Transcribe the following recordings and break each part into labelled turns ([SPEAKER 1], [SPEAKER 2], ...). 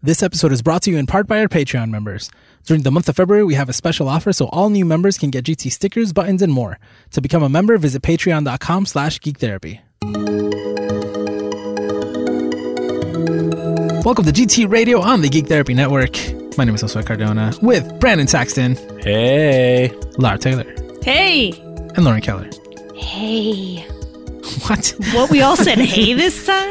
[SPEAKER 1] This episode is brought to you in part by our Patreon members. During the month of February, we have a special offer so all new members can get GT stickers, buttons, and more. To become a member, visit patreon.com slash geektherapy. Welcome to GT Radio on the Geek Therapy Network. My name is Josue Cardona with Brandon Saxton,
[SPEAKER 2] Hey.
[SPEAKER 1] Lara Taylor,
[SPEAKER 3] Hey.
[SPEAKER 1] and Lauren Keller.
[SPEAKER 3] Hey.
[SPEAKER 1] What?
[SPEAKER 3] What we all said hey this time?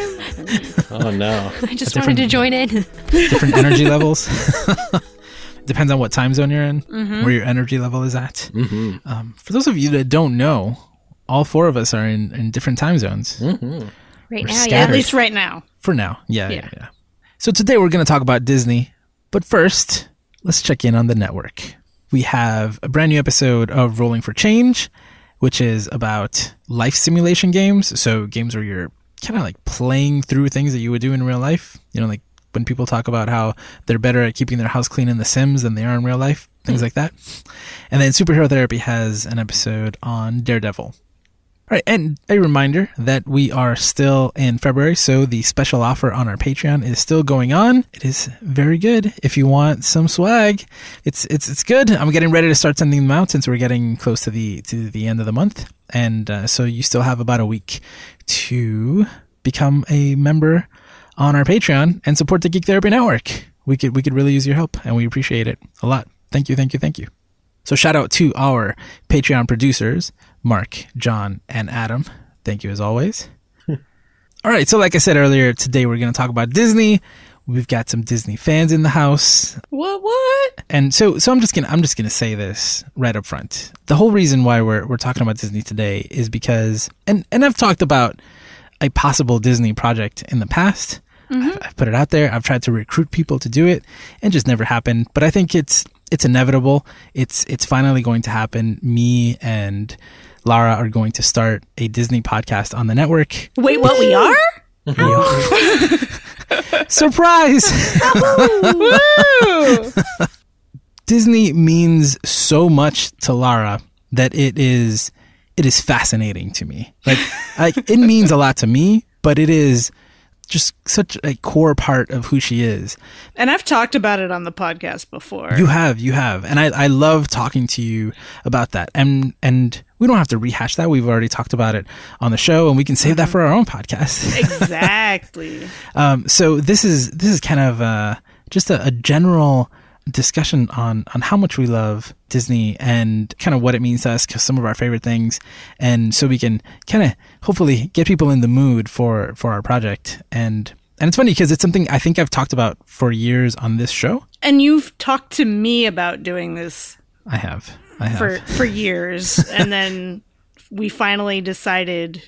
[SPEAKER 2] Oh no.
[SPEAKER 3] I just
[SPEAKER 1] different-
[SPEAKER 3] wanted to join in.
[SPEAKER 1] Different energy levels? Depends on what time zone you're in, where your energy level is at.
[SPEAKER 2] Mm-hmm.
[SPEAKER 1] Um, for those of you that don't know, all four of us are in, in different time zones
[SPEAKER 3] Right
[SPEAKER 1] We're
[SPEAKER 3] now, yeah.
[SPEAKER 1] scattered.
[SPEAKER 3] At least right now.
[SPEAKER 1] for now. Yeah, yeah,
[SPEAKER 3] Yeah.
[SPEAKER 1] yeah. So today we're going to talk about Disney, but first, let's check in on the network. We have a brand new episode of Rolling for Change, which is about life simulation games. So games where you're kind of like playing through things that you would do in real life. You know, like when people talk about how they're better at keeping their house clean in The Sims than they are in real life, things hmm. like that. And then Superhero Therapy has an episode on Daredevil. All right, and a reminder that we are still in February, so the special offer on our Patreon is still going on. It is very good. If you want some swag, it's it's it's good. I'm getting ready to start sending them out since we're getting close to the to the end of the month, and uh, so you still have about a week to become a member on our Patreon and support the Geek Therapy Network. We could we could really use your help, and we appreciate it a lot. Thank you, thank you, thank you. So shout out to our Patreon producers, Mark, John, and Adam. Thank you as always. All right, so like I said earlier, today we're going to talk about Disney. We've got some Disney fans in the house,
[SPEAKER 3] What? What?
[SPEAKER 1] and so so I'm just gonna I'm just gonna say this right up front. The whole reason why we're we're talking about Disney today is because and and I've talked about a possible Disney project in the past. Mm-hmm. I've, I've put it out there. I've tried to recruit people to do it, and just never happened. But I think it's it's inevitable. It's it's finally going to happen. Me and Lara are going to start a Disney podcast on the network.
[SPEAKER 3] Wait, what we are?
[SPEAKER 1] Surprise! Disney means so much to Lara that it is it is fascinating to me. Like, like it means a lot to me, but it is just such a core part of who she is.
[SPEAKER 3] and I've talked about it on the podcast before.
[SPEAKER 1] You have, you have, and I, I love talking to you about that. And and we don't have to rehash that. We've already talked about it on the show, and we can save that for our own podcast.
[SPEAKER 3] exactly.
[SPEAKER 1] Um, so this is this is kind of uh, just a, a general discussion on on how much we love Disney and kind of what it means to us, 'cause some of our favorite things, and so we can kind of hopefully get people in the mood for for our project. And and it's funny because it's something I think I've talked about for years on this show.
[SPEAKER 3] And you've talked to me about doing this
[SPEAKER 1] I have, I have.
[SPEAKER 3] for for years, and then we finally decided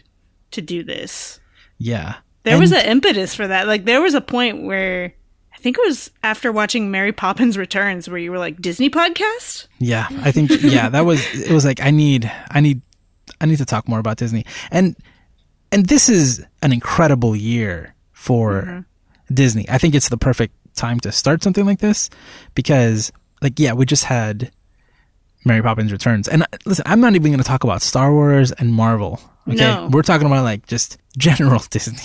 [SPEAKER 3] to do this.
[SPEAKER 1] yeah.
[SPEAKER 3] There was an impetus for that. Like there was a point where I think it was after watching Mary Poppins Returns where you were like Disney podcast.
[SPEAKER 1] Yeah, I think yeah, that was it was like I need I need I need to talk more about Disney. And and this is an incredible year for Disney. I think it's the perfect time to start something like this because like yeah, we just had Mary Poppins Returns. And uh, listen, I'm not even going to talk about Star Wars and Marvel. Okay?
[SPEAKER 3] No.
[SPEAKER 1] We're talking about like just general Disney.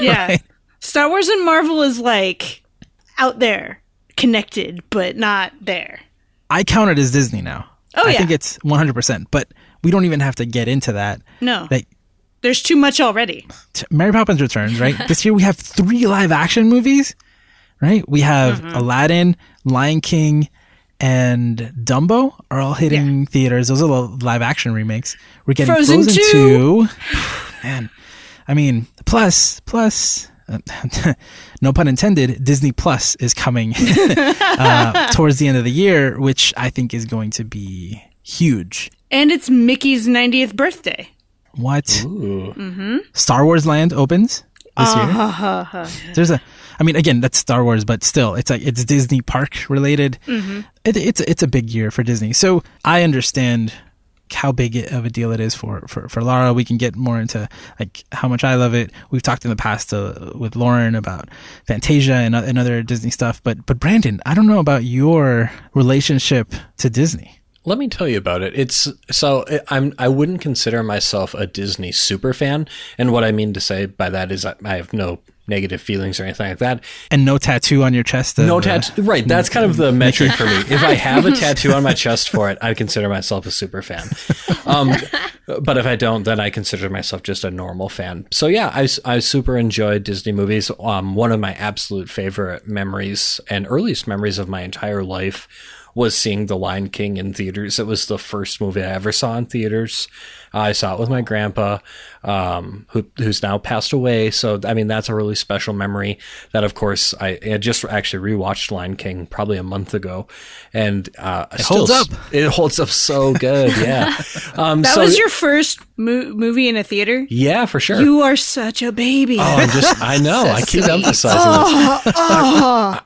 [SPEAKER 3] Yeah.
[SPEAKER 1] Right?
[SPEAKER 3] Star Wars and Marvel is like out there, connected, but not there.
[SPEAKER 1] I count it as Disney now.
[SPEAKER 3] Oh,
[SPEAKER 1] I
[SPEAKER 3] yeah.
[SPEAKER 1] think it's 100%, but we don't even have to get into that.
[SPEAKER 3] No.
[SPEAKER 1] Like
[SPEAKER 3] There's too much already.
[SPEAKER 1] t- Mary Poppins Returns, right? this year we have three live action movies, right? We have
[SPEAKER 3] Mm-hmm.
[SPEAKER 1] Aladdin, Lion King, and Dumbo are all hitting theaters. Those are the live action remakes. We're getting
[SPEAKER 3] Frozen
[SPEAKER 1] Frozen,
[SPEAKER 3] 2.
[SPEAKER 1] 2. Man, I mean, plus, plus, no pun intended, Disney Plus is coming uh, towards the end of the year, which I think is going to be huge.
[SPEAKER 3] And it's Mickey's 90th birthday.
[SPEAKER 1] What?
[SPEAKER 2] Ooh.
[SPEAKER 1] Star Wars Land opens this year.
[SPEAKER 3] Uh-huh.
[SPEAKER 1] There's a, I mean, again, that's Star Wars, but still, it's like it's Disney park related. It, it's it's a big year for Disney, so I understand how big of a deal it is for for for Lara. We can get more into like how much I love it. We've talked in the past uh, with Lauren about Fantasia and, and other Disney stuff, but but Brandon, I don't know about your relationship to Disney.
[SPEAKER 2] Let me tell you about it. It's so I'm I wouldn't consider myself a Disney super fan, and what I mean to say by that is I, I have no negative feelings or anything like that.
[SPEAKER 1] And no tattoo on your chest.
[SPEAKER 2] No
[SPEAKER 1] uh,
[SPEAKER 2] tattoo. Right. That's kind of the metric for me. If I have a tattoo on my chest for it, I consider myself a super fan. Um, but if I don't, then I consider myself just a normal fan. So yeah, I, I super enjoyed Disney movies. Um, one of my absolute favorite memories and earliest memories of my entire life was seeing The Lion King in theaters. It was the first movie I ever saw in theaters. I saw it with my grandpa, um, who who's now passed away. So I mean, that's a really special memory. That of course I, I just actually rewatched Lion King probably a month ago, and uh, it
[SPEAKER 1] holds up.
[SPEAKER 2] It holds up so good. Yeah. Um,
[SPEAKER 3] That
[SPEAKER 2] so-
[SPEAKER 3] was your first mo- movie in a theater?
[SPEAKER 2] yeah for sure.
[SPEAKER 3] You are such a baby.
[SPEAKER 2] Oh, I'm just. I know. I keep emphasizing this.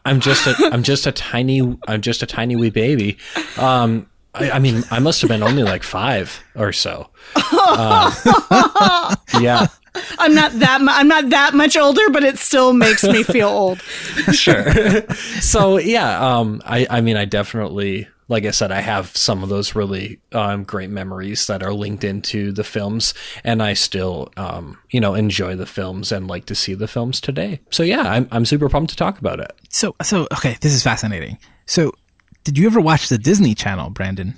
[SPEAKER 2] I'm just a. I'm just a tiny. I'm just a tiny wee baby. Um, I, I mean, I must have been only like five or so. Uh, yeah,
[SPEAKER 3] I'm not that mu- I'm not that much older, but it still makes me feel old.
[SPEAKER 2] sure. so yeah, um, I. I mean, I definitely. Like I said, I have some of those really um, great memories that are linked into the films, and I still, um, you know, enjoy the films and like to see the films today. So yeah, I'm I'm super pumped to talk about it.
[SPEAKER 1] So, so okay, this is fascinating. So, did you ever watch the Disney Channel, Brandon?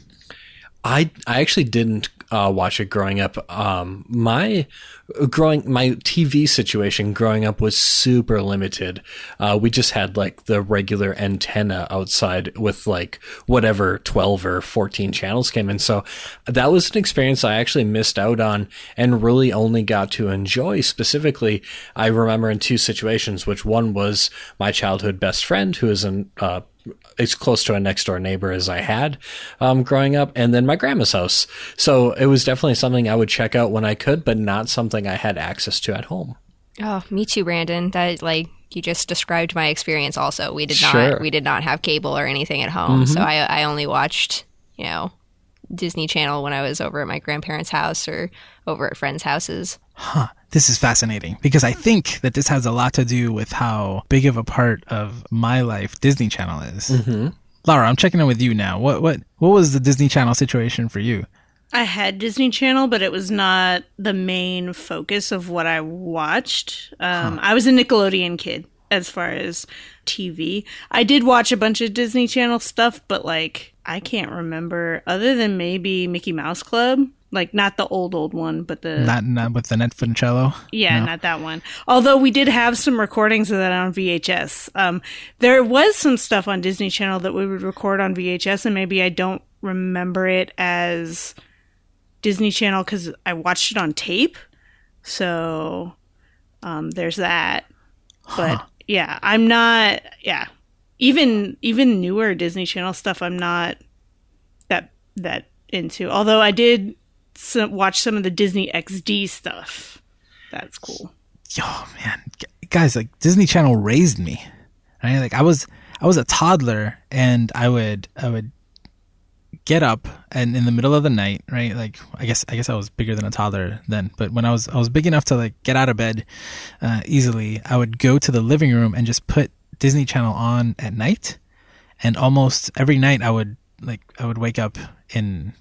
[SPEAKER 2] I I actually didn't uh, watch it growing up. Um, my growing my TV situation growing up was super limited. Uh, we just had like the regular antenna outside with like whatever twelve or fourteen channels came in. So that was an experience I actually missed out on and really only got to enjoy. Specifically, I remember in two situations, which one was my childhood best friend who is an uh, as close to a next door neighbor as I had um, growing up, and then my grandma's house. So it was definitely something I would check out when I could, but not something I had access to at home.
[SPEAKER 4] Oh, me too, Brandon. That like you just described my experience. Also, we did
[SPEAKER 2] Sure. Mm-hmm.
[SPEAKER 4] not we did not have cable or anything at home, so I I only watched you know Disney Channel when I was over at my grandparents' house or over at friends' houses.
[SPEAKER 1] Huh. This is fascinating because I think that this has a lot to do with how big of a part of my life Disney Channel is. Mm-hmm. Laura, I'm checking in with you now. What what what was the Disney Channel situation for you?
[SPEAKER 3] I had Disney Channel, but it was not the main focus of what I watched. Um, I was a Nickelodeon kid as far as TV. I did watch a bunch of Disney Channel stuff, but like I can't remember other than maybe Mickey Mouse Club. Like not the old old one, but the
[SPEAKER 1] Not not with Annette Funicello.
[SPEAKER 3] yeah, not that one. Although we did have some recordings of that on VHS. Um, there was some stuff on Disney Channel that we would record on VHS, and maybe I don't remember it as Disney Channel because I watched it on tape. So um, there's that. But yeah, I'm not. Yeah, even even newer Disney Channel stuff, I'm not that that into. Although I did some, watch some of the Disney XD stuff. That's cool.
[SPEAKER 1] Oh man, G- guys, like Disney Channel raised me. Right? Like I was I was a toddler and I would I would get up and in the middle of the night, right? Like I guess I guess I was bigger than a toddler then, but when I was I was big enough to like get out of bed uh, easily, I would go to the living room and just put Disney Channel on at night, and almost every night I would like I would wake up in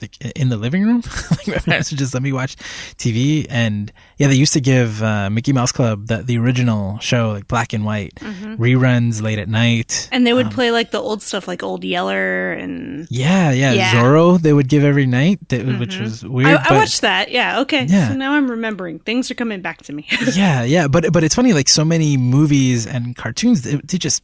[SPEAKER 1] like in the living room. like my parents would just let me watch TV, and yeah, they used to give uh, Mickey Mouse Club the the original show like black and white mm-hmm. reruns late at night.
[SPEAKER 3] And they would um, play like the old stuff, like Old Yeller, and
[SPEAKER 1] Yeah, yeah,
[SPEAKER 3] Yeah.
[SPEAKER 1] Zorro they would give every night, that, mm-hmm. which was weird.
[SPEAKER 3] I, I
[SPEAKER 1] but-
[SPEAKER 3] watched that. Yeah, okay.
[SPEAKER 1] Yeah.
[SPEAKER 3] So now I'm remembering. Things are coming back to me.
[SPEAKER 1] yeah, yeah, but but it's funny like so many movies and cartoons they, they just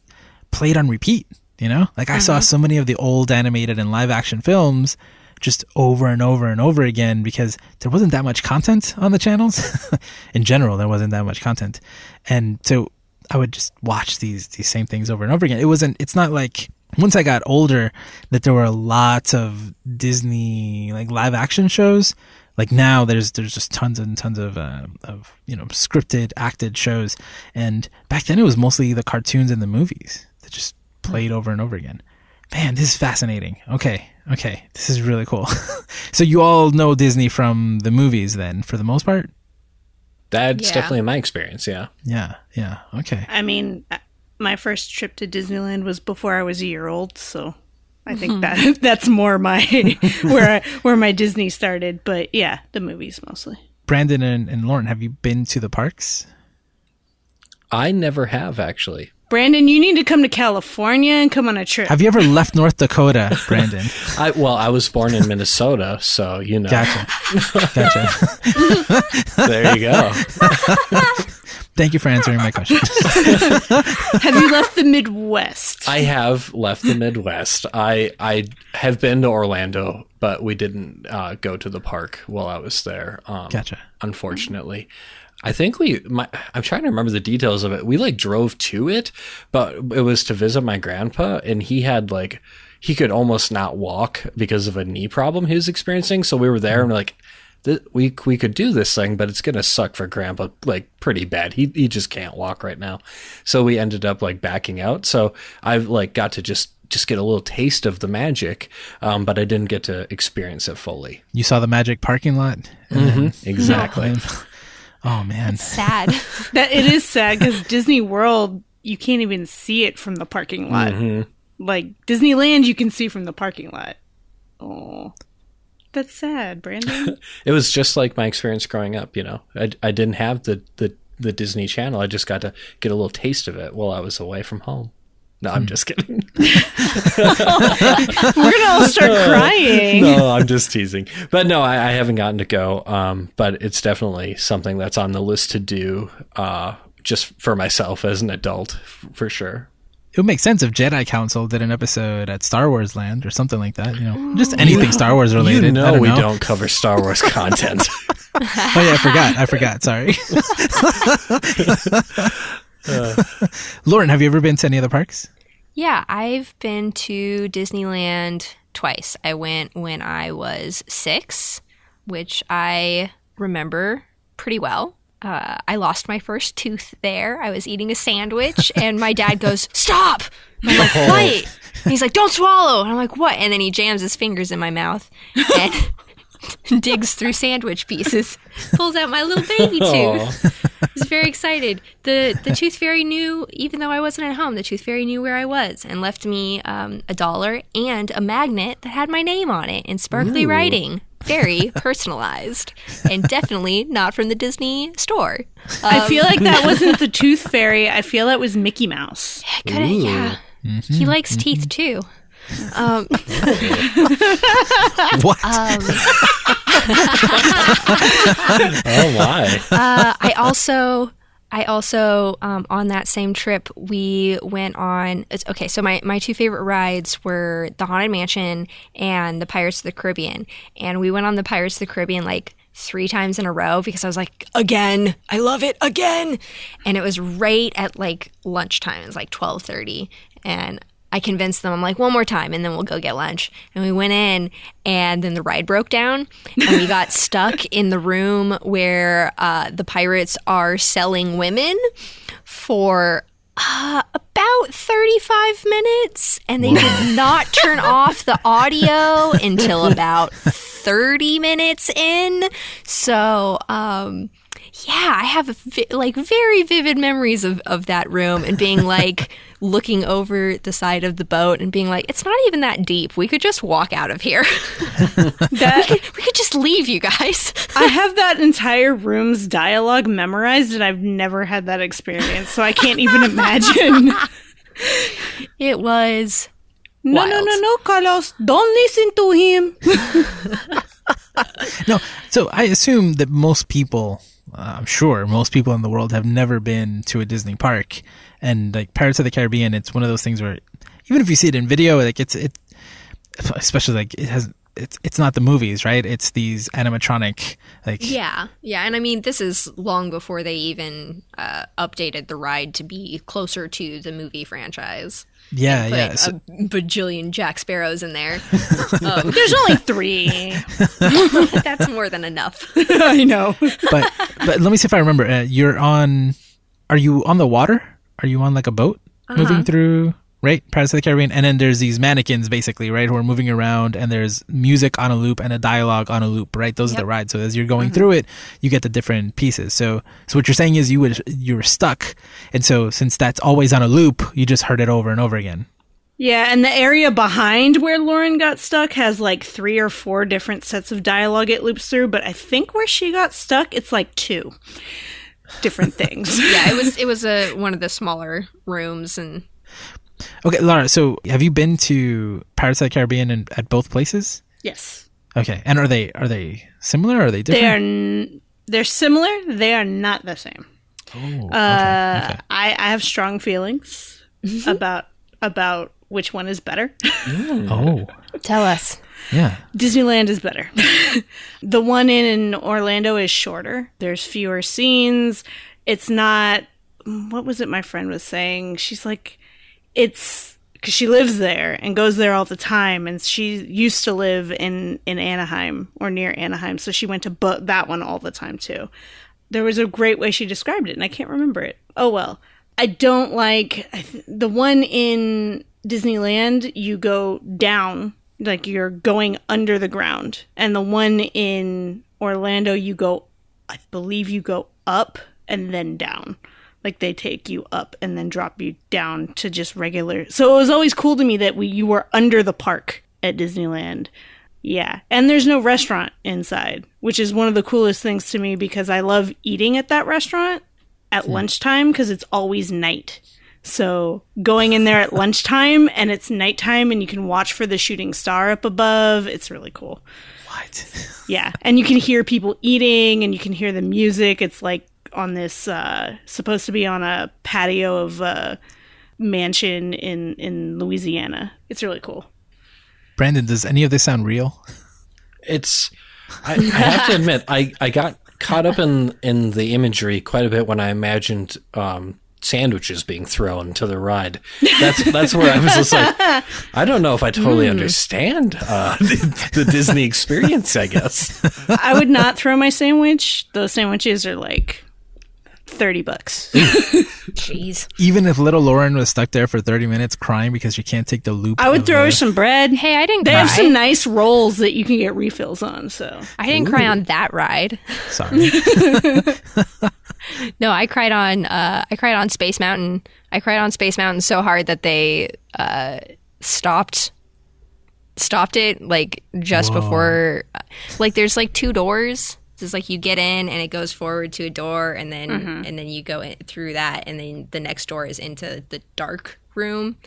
[SPEAKER 1] played on repeat. You know, like I saw mm-hmm. so many of the old animated and live action films just over and over and over again because there wasn't that much content on the channels. In general, there wasn't that much content, and so I would just watch these these same things over and over again. It wasn't. It's not like once I got older that there were lots of Disney like live action shows. Like now, there's there's just tons and tons of uh, of you know scripted acted shows, and back then it was mostly the cartoons and the movies that just played over and over again. Man, this is fascinating. Okay, okay, this is really cool. so you all know Disney from the movies, then, for the most part.
[SPEAKER 2] That's
[SPEAKER 4] Yeah.
[SPEAKER 2] definitely my experience. Yeah.
[SPEAKER 1] Yeah, yeah, okay.
[SPEAKER 3] I mean, uh, my first trip to Disneyland was before I was a year old, so I think that that's more my where I, where my Disney started. But yeah, the movies mostly.
[SPEAKER 1] Brandon and, and Lauren, have you been to the parks?
[SPEAKER 2] I never have actually.
[SPEAKER 3] Brandon, you need to come to California and come on a trip.
[SPEAKER 1] Have you ever left North Dakota, Brandon?
[SPEAKER 2] I well, I was born in Minnesota, so you know.
[SPEAKER 1] Gotcha. Gotcha.
[SPEAKER 2] There you go.
[SPEAKER 1] Thank you for answering my question.
[SPEAKER 3] Have you left the Midwest?
[SPEAKER 2] I have left the Midwest. I I have been to Orlando, but we didn't uh, go to the park while I was there. Um,
[SPEAKER 1] Gotcha.
[SPEAKER 2] Unfortunately, I think we. My, I'm trying to remember the details of it. We like drove to it, but it was to visit my grandpa, and he had like he could almost not walk because of a knee problem he was experiencing. So we were there and we're like. "Th- We we could do this thing, but it's gonna suck for Grandpa like pretty bad. He he just can't walk right now, so we ended up like backing out. So I've like got to just just get a little taste of the magic, um, but I didn't get to experience it fully.
[SPEAKER 1] You saw the magic parking lot? Then-
[SPEAKER 2] Exactly.
[SPEAKER 1] and- oh, man.
[SPEAKER 4] Sad.
[SPEAKER 3] That it is sad because Disney World, you can't even see it from the parking lot. Mm-hmm. Like Disneyland, you can see from the parking lot. Oh, that's sad, Brandon.
[SPEAKER 2] It was just like my experience growing up. You know, I, I didn't have the, the the Disney Channel. I just got to get a little taste of it while I was away from home. No, I'm just kidding.
[SPEAKER 3] We're gonna all start crying.
[SPEAKER 2] no, I'm just teasing. But no, I, I haven't gotten to go. Um, but it's definitely something that's on the list to do. Uh, just for myself as an adult, f- for sure.
[SPEAKER 1] It would make sense if Jedi Council did an episode at Star Wars Land or something like that. You know, just anything Star Wars related.
[SPEAKER 2] You know
[SPEAKER 1] don't
[SPEAKER 2] we
[SPEAKER 1] know.
[SPEAKER 2] don't cover Star Wars content.
[SPEAKER 1] Oh yeah, I forgot. I forgot. Sorry. Lauren, have you ever been to any of the parks?
[SPEAKER 4] Yeah, I've been to Disneyland twice. I went when I was six, which I remember pretty well. Uh, I lost my first tooth there. I was eating a sandwich, and my dad goes, "Stop!" And I'm like, "What?" And he's like, "Don't swallow." And I'm like, "What?" And then he jams his fingers in my mouth and digs through sandwich pieces, pulls out my little baby tooth. I was very excited. The the tooth fairy knew, even though I wasn't at home, the tooth fairy knew where I was and left me um, a dollar and a magnet that had my name on it in sparkly writing. Very personalized and definitely not from the Disney store.
[SPEAKER 3] I feel like that um, wasn't the Tooth Fairy. I feel that was Mickey Mouse.
[SPEAKER 4] Could have, yeah. He likes teeth too. Um,
[SPEAKER 1] What?
[SPEAKER 2] oh my!
[SPEAKER 4] uh, I also, I also, um, on that same trip, we went on. It's, okay, so my my two favorite rides were the Haunted Mansion and the Pirates of the Caribbean, and we went on the Pirates of the Caribbean like three times in a row because I was like, again, I love it again, and it was right at like lunchtime. It was like twelve thirty, and I convinced them, I'm like, one more time, and then we'll go get lunch. And we went in, and then the ride broke down, and we got stuck in the room where uh, the pirates are selling women for uh, about 35 minutes, and they did not turn off the audio until about 30 minutes in. So, um, yeah, I have vi- like very vivid memories of, of that room and being like looking over the side of the boat and being like, it's not even that deep. We could just walk out of here.
[SPEAKER 3] That
[SPEAKER 4] we could just leave, you guys.
[SPEAKER 3] I have that entire room's dialogue memorized, and I've never had that experience, so I can't even imagine.
[SPEAKER 4] It was
[SPEAKER 3] no, no, no, no, Carlos, don't listen to him.
[SPEAKER 1] No. So I assume that most people, uh, I'm sure most people in the world have never been to a Disney park, and like Pirates of the Caribbean, it's one of those things where even if you see it in video, like it's it, especially like it has. It's it's not the movies, right? It's these animatronic like
[SPEAKER 4] Yeah, yeah, and I mean this is long before they even uh, updated the ride to be closer to the movie franchise.
[SPEAKER 1] yeah
[SPEAKER 4] Put
[SPEAKER 1] yeah. So-
[SPEAKER 4] a bajillion Jack Sparrows in there.
[SPEAKER 3] There's only three.
[SPEAKER 4] That's more than enough.
[SPEAKER 3] I know.
[SPEAKER 1] but but let me see if I remember. Uh, you're on. Are you on the water? Are you on like a boat moving through? Right, Pirates of the Caribbean, and then there's these mannequins, basically, right, who are moving around, and there's music on a loop and a dialogue on a loop, right? Those are the rides. So as you're going mm-hmm. through it, you get the different pieces. So, so what you're saying is you would you were stuck, and so since that's always on a loop, you just heard it over and over again.
[SPEAKER 3] Yeah, and the area behind where Lauren got stuck has like three or four different sets of dialogue it loops through, but I think where she got stuck, it's like two. different things.
[SPEAKER 4] Yeah, it was it was a one of the smaller rooms and
[SPEAKER 1] Okay, Lara. So have you been to Pirates of the Caribbean in, at both places?
[SPEAKER 3] yes.
[SPEAKER 1] Okay, and are they are they similar? Or are they different?
[SPEAKER 3] They are n- they're similar, they are not the same.
[SPEAKER 1] Oh,
[SPEAKER 3] Uh,
[SPEAKER 1] okay, okay.
[SPEAKER 3] I, I have strong feelings about about which one is better.
[SPEAKER 1] Oh,
[SPEAKER 4] tell us.
[SPEAKER 1] yeah.
[SPEAKER 3] Disneyland is better. the one in Orlando is shorter. There's fewer scenes. It's not what was it my friend was saying? She's like it's cuz she lives there and goes there all the time and she used to live in in Anaheim or near Anaheim, so she went to that one all the time too. There was a great way she described it and I can't remember it. Oh well. I don't like I th- the one in Disneyland. You go down, like you're going under the ground, and the one in Orlando, you go. I believe you go up and then down. Like they take you up and then drop you down to just regular. So it was always cool to me that we you were under the park at Disneyland. Yeah, and there's no restaurant inside, which is one of the coolest things to me because I love eating at that restaurant at lunchtime because it's always night. So going in there at lunchtime and it's nighttime and you can watch for the shooting star up above, it's really cool.
[SPEAKER 1] What?
[SPEAKER 3] Yeah, and you can hear people eating and you can hear the music. It's like on this uh supposed to be on a patio of a mansion in in Louisiana. It's really cool.
[SPEAKER 1] Brandon, does any of this sound real?
[SPEAKER 2] It's. I, I have to admit, I, I got caught up in in the imagery quite a bit when I imagined um, sandwiches being thrown to the ride. That's that's where I was just like, I don't know if I totally understand uh, the, the Disney experience. I guess.
[SPEAKER 3] I would not throw my sandwich. Those sandwiches are like 30 bucks.
[SPEAKER 4] Jeez.
[SPEAKER 1] Even if little Lauren was stuck there for 30 minutes crying because she can't take the loop.
[SPEAKER 3] I would throw
[SPEAKER 1] the-
[SPEAKER 3] her some bread.
[SPEAKER 4] Hey, I didn't
[SPEAKER 3] They
[SPEAKER 4] cry.
[SPEAKER 3] have some nice rolls that you can get refills on, so
[SPEAKER 4] I didn't cry on that ride.
[SPEAKER 1] Sorry.
[SPEAKER 4] No, I cried on uh, I cried on Space Mountain. I cried on Space Mountain so hard that they uh, stopped stopped it like just before like there's like two doors. It's like you get in and it goes forward to a door and then and then you go in, through that and then the next door is into the dark room.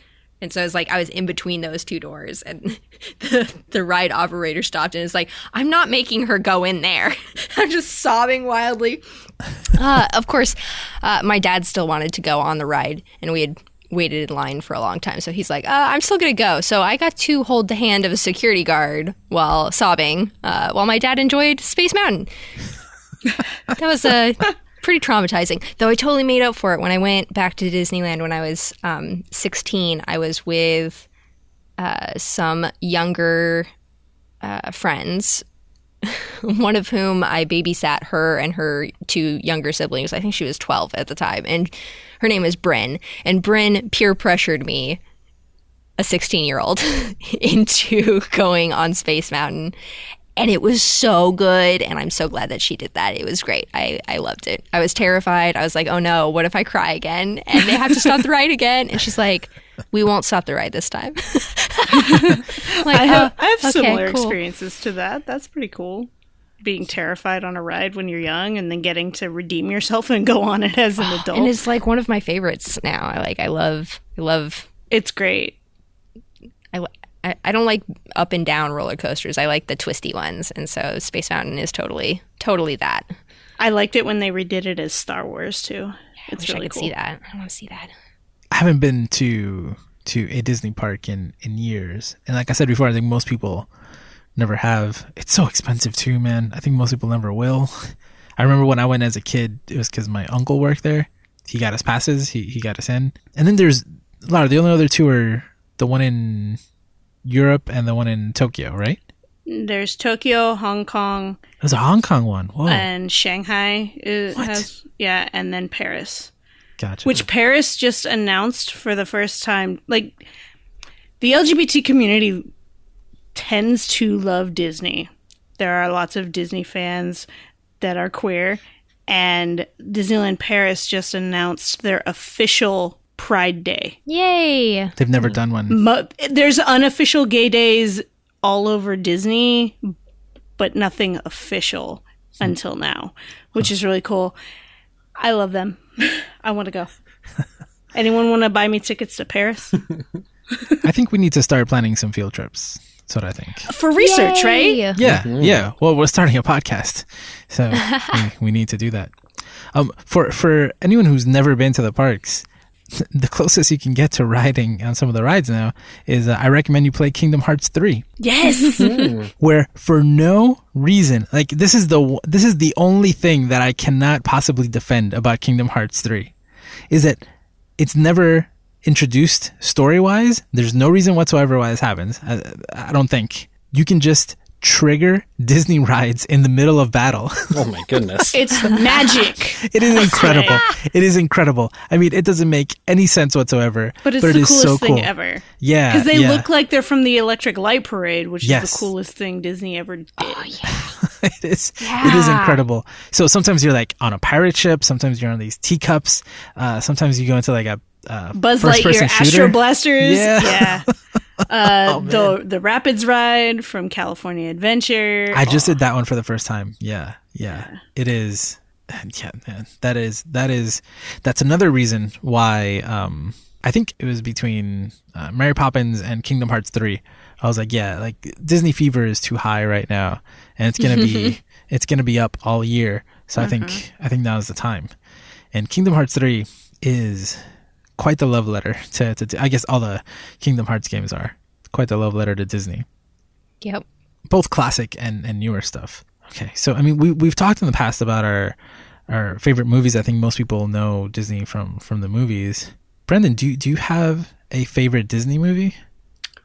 [SPEAKER 4] And so it's like I was in between those two doors, and the, the ride operator stopped and it's like, I'm not making her go in there. I'm just sobbing wildly. Uh, of course, uh, my dad still wanted to go on the ride, and we had waited in line for a long time. So he's like, uh, I'm still going to go. So I got to hold the hand of a security guard while sobbing, uh, while my dad enjoyed Space Mountain. that was uh, pretty traumatizing. Though I totally made up for it when I went back to Disneyland when I was um, 16. I was with uh, some younger uh, friends one of whom I babysat her and her two younger siblings. I think she was 12 at the time. And her name is Bryn. And Bryn peer pressured me, a 16 year old, into going on Space Mountain. And it was so good. And I'm so glad that she did that. It was great. I, I loved it. I was terrified. I was like, oh no, what if I cry again? And they have to stop the ride again. And she's like, we won't stop the ride this time. like,
[SPEAKER 3] I have
[SPEAKER 4] "Oh,
[SPEAKER 3] I have
[SPEAKER 4] okay,
[SPEAKER 3] similar
[SPEAKER 4] cool."
[SPEAKER 3] experiences to that. That's pretty cool. Being terrified on a ride when you're young and then getting to redeem yourself and go on it as an adult.
[SPEAKER 4] and it's like one of my favorites now. I like I love I love
[SPEAKER 3] it's great.
[SPEAKER 4] I, I I don't like up and down roller coasters. I like the twisty ones, and so Space Mountain is totally totally that.
[SPEAKER 3] I liked it when they redid it as Star Wars too.
[SPEAKER 4] I
[SPEAKER 3] It's
[SPEAKER 4] wish
[SPEAKER 3] really
[SPEAKER 4] I could
[SPEAKER 3] cool.
[SPEAKER 4] see that. I want to see that.
[SPEAKER 1] I haven't been to to a Disney park in in years, and like I said before, I think most people never have. It's so expensive too, man. I think most people never will. I remember when I went as a kid, it was because my uncle worked there. He got us passes. He he got us in, and then there's a lot of the only other two are the one in Europe and the one in Tokyo, right?
[SPEAKER 3] There's Tokyo, Hong Kong,
[SPEAKER 1] There's a Hong Kong one. Whoa,
[SPEAKER 3] and Shanghai it
[SPEAKER 1] What?
[SPEAKER 3] has yeah, and then Paris.
[SPEAKER 1] gotcha.
[SPEAKER 3] Which Paris just announced for the first time. Like the LGBT community tends to love Disney. There are lots of Disney fans that are queer, and Disneyland Paris just announced their official Pride Day.
[SPEAKER 4] Yay!
[SPEAKER 1] They've never done one.
[SPEAKER 3] Mo- There's unofficial gay days all over Disney, but nothing official until now, which is really cool. I love them. I want to go. Anyone want to buy me tickets to Paris
[SPEAKER 1] I think we need to start planning some field trips. That's what I think.
[SPEAKER 3] for research? Right?
[SPEAKER 4] Yay.
[SPEAKER 1] Yeah, yeah. Well, we're starting a podcast, so we, we need to do that. Um, for for anyone who's never been to the parks, the closest you can get to riding on some of the rides now is uh, I recommend you play Kingdom Hearts three.
[SPEAKER 3] Yes.
[SPEAKER 1] where for no reason like this is the this is the only thing that I cannot possibly defend about Kingdom Hearts 3 is that it's never introduced story wise there's no reason whatsoever why this happens I, I don't think you can just trigger Disney rides in the middle of battle
[SPEAKER 2] Oh my goodness.
[SPEAKER 3] it's magic.
[SPEAKER 1] it is incredible it is incredible I mean it doesn't make any sense whatsoever
[SPEAKER 3] But it's
[SPEAKER 1] it
[SPEAKER 3] the
[SPEAKER 1] is
[SPEAKER 3] coolest
[SPEAKER 1] so
[SPEAKER 3] thing
[SPEAKER 1] cool.
[SPEAKER 3] ever.
[SPEAKER 1] yeah
[SPEAKER 3] Because they
[SPEAKER 1] yeah.
[SPEAKER 3] look like they're from the Electric Light Parade, which
[SPEAKER 1] Yes.
[SPEAKER 3] is the coolest thing Disney ever did.
[SPEAKER 1] it is it is
[SPEAKER 4] Yeah.
[SPEAKER 1] incredible so sometimes you're like on a pirate ship sometimes you're on these teacups uh sometimes you go into like a uh,
[SPEAKER 3] Buzz
[SPEAKER 1] first
[SPEAKER 3] Lightyear
[SPEAKER 1] person
[SPEAKER 3] Astro
[SPEAKER 1] shooter.
[SPEAKER 3] Blasters.
[SPEAKER 1] Yeah. Oh,
[SPEAKER 3] Yeah. Uh, the the Rapids ride from California Adventure.
[SPEAKER 1] i just did that one for the first time. Yeah yeah. It is yeah man. That is that is that's another reason why um i think it was between uh, mary poppins and kingdom hearts 3 i was like yeah like disney fever is too high right now and it's gonna be it's gonna be up all year. So i think i think now is the time. And kingdom hearts 3 is quite the love letter to, to i guess all the kingdom hearts games are quite the love letter to disney
[SPEAKER 4] Yep.
[SPEAKER 1] both classic and, and newer stuff. Okay, so I mean, we we've talked in the past about our our favorite movies. I think most people know Disney from from the movies. Brandon, do you, do you have a favorite Disney movie?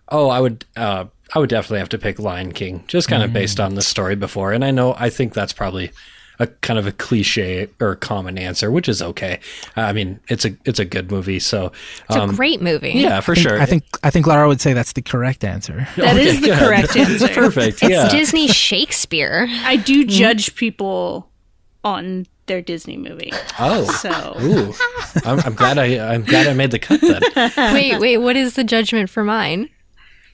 [SPEAKER 2] Oh, I would. Uh, I would definitely have to pick Lion King, just kind of based on the story before. And I know, I think that's probably a kind of a cliche or common answer, which is okay. I mean, it's a it's a good movie, so
[SPEAKER 4] It's
[SPEAKER 2] um,
[SPEAKER 4] a great movie.
[SPEAKER 2] yeah, for
[SPEAKER 1] I think,
[SPEAKER 2] sure.
[SPEAKER 1] I think I think Lara would say that's the correct answer.
[SPEAKER 3] That is the
[SPEAKER 2] good.
[SPEAKER 3] correct answer.
[SPEAKER 2] perfect.
[SPEAKER 4] It's
[SPEAKER 2] yeah.
[SPEAKER 4] Disney Shakespeare.
[SPEAKER 3] I do judge people on their Disney movie.
[SPEAKER 2] oh,
[SPEAKER 3] So
[SPEAKER 2] ooh, I'm, I'm glad I I'm glad I made the cut then.
[SPEAKER 4] wait, wait, what is the judgment for mine?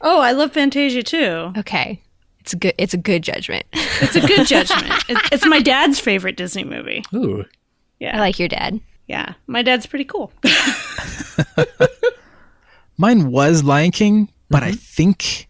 [SPEAKER 3] Oh, I love Fantasia too.
[SPEAKER 4] Okay. It's a good it's a good judgment.
[SPEAKER 3] It's a good judgment. It- It's my dad's favorite Disney movie.
[SPEAKER 2] Ooh,
[SPEAKER 3] Yeah.
[SPEAKER 4] I like your dad.
[SPEAKER 3] yeah. My dad's pretty cool.
[SPEAKER 1] Mine was Lion King, but I think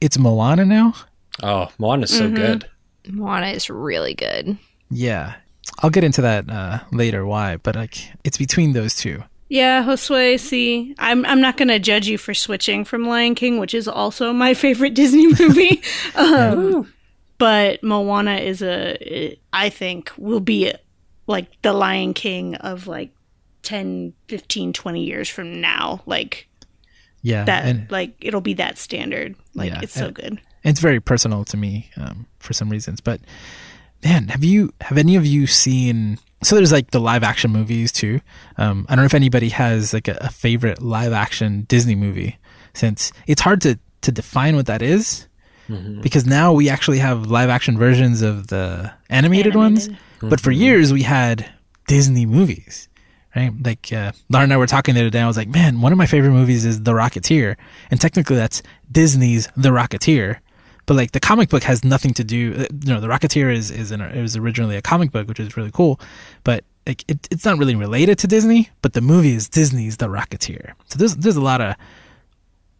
[SPEAKER 1] it's Moana now.
[SPEAKER 2] oh, Moana's so good.
[SPEAKER 4] Moana is really good.
[SPEAKER 1] Yeah, I'll get into that uh, later. Why? But like, it's between those two.
[SPEAKER 3] Yeah, Josue, see, I'm I'm not gonna judge you for switching from Lion King, which is also my favorite Disney movie. um, but Moana is a, I think, will be like the Lion King of like 10, 15, 20 years from now. Like
[SPEAKER 1] Yeah,
[SPEAKER 3] that,
[SPEAKER 1] and
[SPEAKER 3] like it'll be that standard. Like
[SPEAKER 1] Yeah,
[SPEAKER 3] it's so
[SPEAKER 1] and-
[SPEAKER 3] good.
[SPEAKER 1] it's very personal to me um, for some reasons. But man, have you have any of you seen? So there's like the live action movies too. Um, I don't know if anybody has like a, a favorite live action Disney movie, since it's hard to to define what that is, because now we actually have live action versions of the animated, ones. But for years we had Disney movies. Right, like uh, Lara and I were talking the other day. I was like, "Man, one of my favorite movies is The Rocketeer," and technically that's Disney's The Rocketeer but like the comic book has nothing to do uh, you know the rocketeer is is an, it was originally a comic book which is really cool but like it, it's not really related to disney but the movie is disney's the rocketeer so there's there's a lot of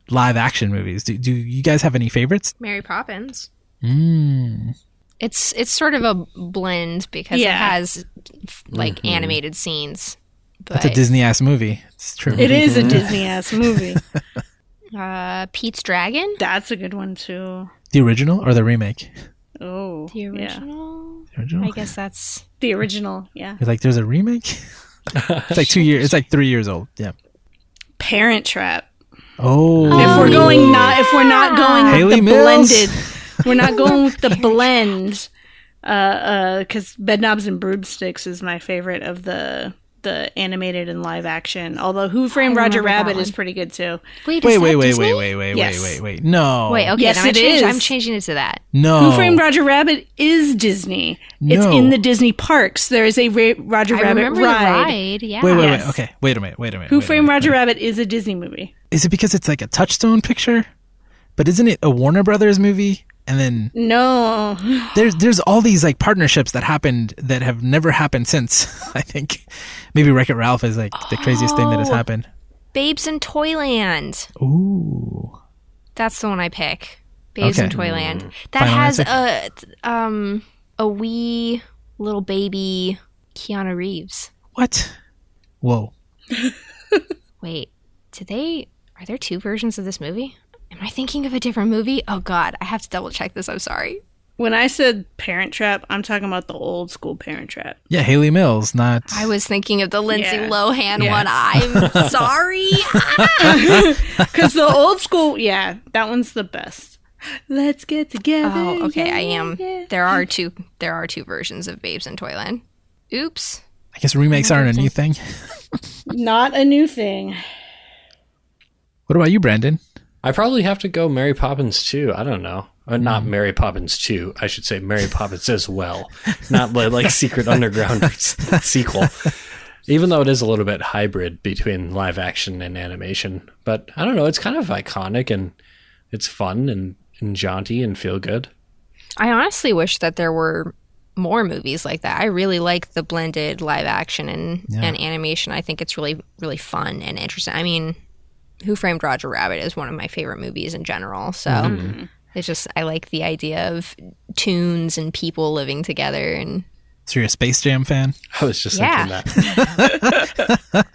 [SPEAKER 1] live action movies do, do you guys have any favorites
[SPEAKER 4] Mary Poppins.
[SPEAKER 1] mm.
[SPEAKER 4] It's it's sort of a blend because
[SPEAKER 3] Yeah.
[SPEAKER 4] it has f- like animated scenes. But
[SPEAKER 1] that's a disney ass movie it's true
[SPEAKER 3] It is a Disney ass movie.
[SPEAKER 4] uh, Pete's Dragon.
[SPEAKER 3] That's a good one too.
[SPEAKER 1] The original or the remake
[SPEAKER 3] Oh,
[SPEAKER 4] The
[SPEAKER 3] yeah.
[SPEAKER 4] original.
[SPEAKER 1] the original
[SPEAKER 4] I guess that's
[SPEAKER 3] The original, yeah.
[SPEAKER 1] You're like there's a remake it's like two years it's like three years old yeah
[SPEAKER 3] Parent Trap.
[SPEAKER 1] oh,
[SPEAKER 3] if we're going not if we're not going with the
[SPEAKER 1] Mills.
[SPEAKER 3] blended we're not going with the blend uh uh because bedknobs and broomsticks is my favorite of the the animated and live action although who framed roger rabbit is pretty good too
[SPEAKER 4] wait.
[SPEAKER 1] wait wait wait wait wait wait wait wait wait no
[SPEAKER 4] Wait, okay,
[SPEAKER 3] Yes,
[SPEAKER 4] then I
[SPEAKER 3] it
[SPEAKER 4] change,
[SPEAKER 3] is.
[SPEAKER 4] I'm changing it to that.
[SPEAKER 1] no
[SPEAKER 3] who framed roger rabbit is disney it's in the disney parks there is a Ra- roger
[SPEAKER 4] I
[SPEAKER 3] rabbit
[SPEAKER 4] remember
[SPEAKER 3] ride.
[SPEAKER 4] the ride. Yeah.
[SPEAKER 1] Wait, wait,
[SPEAKER 3] Yes.
[SPEAKER 1] wait. Okay, wait a minute. Wait a minute.
[SPEAKER 3] who framed roger rabbit is a disney movie
[SPEAKER 1] Is it because it's like a Touchstone picture? But isn't it a Warner Brothers movie? And then
[SPEAKER 3] No.
[SPEAKER 1] there's there's all these like partnerships that happened that have never happened since. I think maybe Wreck It Ralph is like the craziest thing that has
[SPEAKER 4] Oh.
[SPEAKER 1] happened.
[SPEAKER 4] Babes in Toyland.
[SPEAKER 1] Ooh.
[SPEAKER 4] That's the one I pick. Babes in Toyland. That
[SPEAKER 1] Final
[SPEAKER 4] has
[SPEAKER 1] answer?
[SPEAKER 4] a um a wee little baby Keanu Reeves.
[SPEAKER 1] What? Whoa.
[SPEAKER 4] Wait, did they are there two versions of this movie? Am I thinking of a different movie? Oh god, I have to double check this. I'm sorry.
[SPEAKER 3] When I said Parent Trap, I'm talking about the old school Parent Trap.
[SPEAKER 1] Yeah, Hayley Mills, not
[SPEAKER 4] I was thinking of the Lindsay
[SPEAKER 3] Yeah.
[SPEAKER 4] Lohan
[SPEAKER 1] Yeah.
[SPEAKER 4] one. I'm sorry.
[SPEAKER 3] Because the old school, yeah, that one's the best. Let's get together.
[SPEAKER 4] oh, okay, I am.
[SPEAKER 3] yeah.
[SPEAKER 4] There are two there are two versions of Babes in Toyland. Oops.
[SPEAKER 1] I guess remakes aren't a new thing.
[SPEAKER 3] Not a new thing.
[SPEAKER 1] What about you, Brandon?
[SPEAKER 2] I probably have to go Mary Poppins too. I don't know. Uh, not Mary Poppins 2. I should say Mary Poppins as well. Not like, like Secret Underground sequel. Even though it is a little bit hybrid between live action and animation. But I don't know. It's kind of iconic and it's fun and, and jaunty and feel good.
[SPEAKER 4] I honestly wish that there were more movies like that. I really like the blended live action and, and animation. I think it's really, really fun and interesting. I mean, Who Framed Roger Rabbit is one of my favorite movies in general. So it's just, I like the idea of toons and people living together. And
[SPEAKER 1] So you're a Space Jam fan?
[SPEAKER 2] I was just
[SPEAKER 4] Yeah.
[SPEAKER 2] thinking that.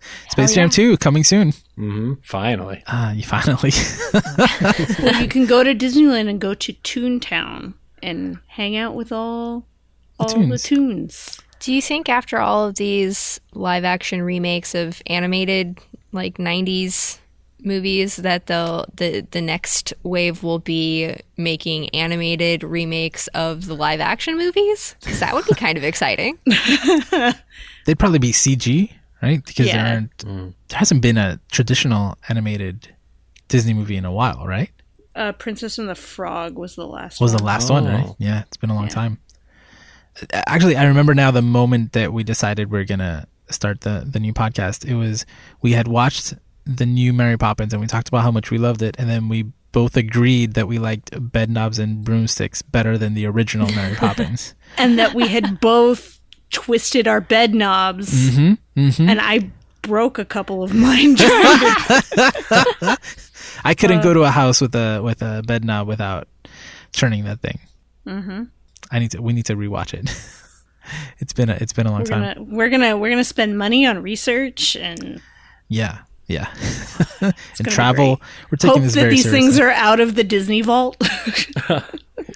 [SPEAKER 1] Space Jam 2 coming soon.
[SPEAKER 2] hmm Finally.
[SPEAKER 1] Ah, you finally.
[SPEAKER 3] Well, you can go to Disneyland and go to Toontown and hang out with all all the
[SPEAKER 1] toons.
[SPEAKER 3] toons.
[SPEAKER 4] do you think after all of these live action remakes of animated, like 90s movies, that the, the, the next wave will be making animated remakes of the live action movies? Because that would be kind of exciting.
[SPEAKER 1] They'd probably be CG, right? Because there
[SPEAKER 3] Yeah.
[SPEAKER 1] aren't there hasn't been a traditional animated Disney movie in a while, right?
[SPEAKER 3] Uh, Princess and the Frog was the last
[SPEAKER 1] Was
[SPEAKER 3] one.
[SPEAKER 1] the last one, right?
[SPEAKER 2] Oh.
[SPEAKER 1] Yeah, it's been a long time. Uh, Actually, I remember now the moment that we decided we are gonna start the the new podcast. It was we had watched the new Mary Poppins and we talked about how much we loved it, and then we both agreed that we liked bed knobs and broomsticks better than the original Mary Poppins.
[SPEAKER 3] and that we had both twisted our bed knobs,
[SPEAKER 1] Mm-hmm.
[SPEAKER 3] and I broke a couple of mine trying to
[SPEAKER 1] I couldn't go to a house with a with a bed knob without turning that thing. Mm-hmm. I need to. We need to rewatch it. it's been a it's been a long
[SPEAKER 3] we're
[SPEAKER 1] time.
[SPEAKER 3] gonna we're gonna we're gonna spend money on research and
[SPEAKER 1] Yeah, yeah. and travel. We're taking
[SPEAKER 3] hope
[SPEAKER 1] this
[SPEAKER 3] that
[SPEAKER 1] very
[SPEAKER 3] these
[SPEAKER 1] seriously.
[SPEAKER 3] things are out of the Disney vault.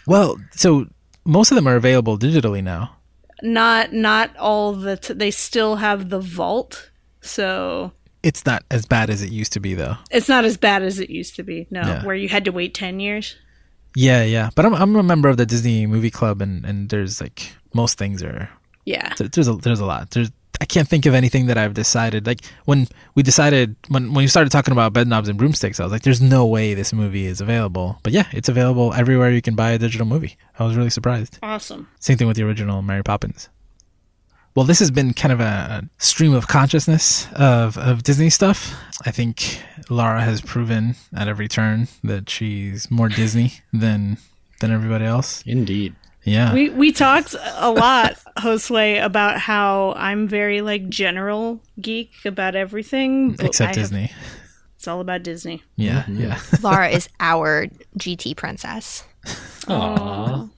[SPEAKER 1] well, so most of them are available digitally now.
[SPEAKER 3] not not all the t- they still have the vault, so
[SPEAKER 1] It's not as bad as it used to be, though.
[SPEAKER 3] it's not as bad as it used to be. No,
[SPEAKER 1] Yeah.
[SPEAKER 3] where you had to wait ten years.
[SPEAKER 1] Yeah, yeah. But I'm I'm a member of the Disney Movie Club, and and there's like most things are
[SPEAKER 3] Yeah,
[SPEAKER 1] there's a there's a lot. There's I can't think of anything that I've decided. Like when we decided when when you started talking about bed knobs and broomsticks, I was like, "There's no way this movie is available." But yeah, it's available everywhere you can buy a digital movie. I was really surprised.
[SPEAKER 3] awesome.
[SPEAKER 1] Same thing with the original Mary Poppins. Well, this has been kind of a stream of consciousness of, of Disney stuff. I think Lara has proven at every turn that she's more Disney than than everybody else.
[SPEAKER 2] Indeed.
[SPEAKER 1] Yeah.
[SPEAKER 3] We we talked a lot, Josue, about how I'm very like general geek about everything, but I
[SPEAKER 1] Except
[SPEAKER 3] have-
[SPEAKER 1] Disney.
[SPEAKER 3] it's all about Disney.
[SPEAKER 1] Yeah, yeah.
[SPEAKER 4] Lara is our GT princess.
[SPEAKER 2] Aww.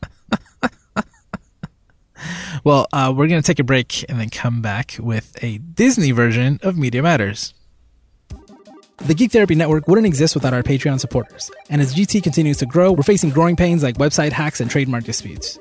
[SPEAKER 1] Well, uh, we're going to take a break and then come back with a Disney version of Media Matters. The Geek Therapy Network wouldn't exist without our Patreon supporters. And as GT continues to grow, we're facing growing pains like website hacks and trademark disputes.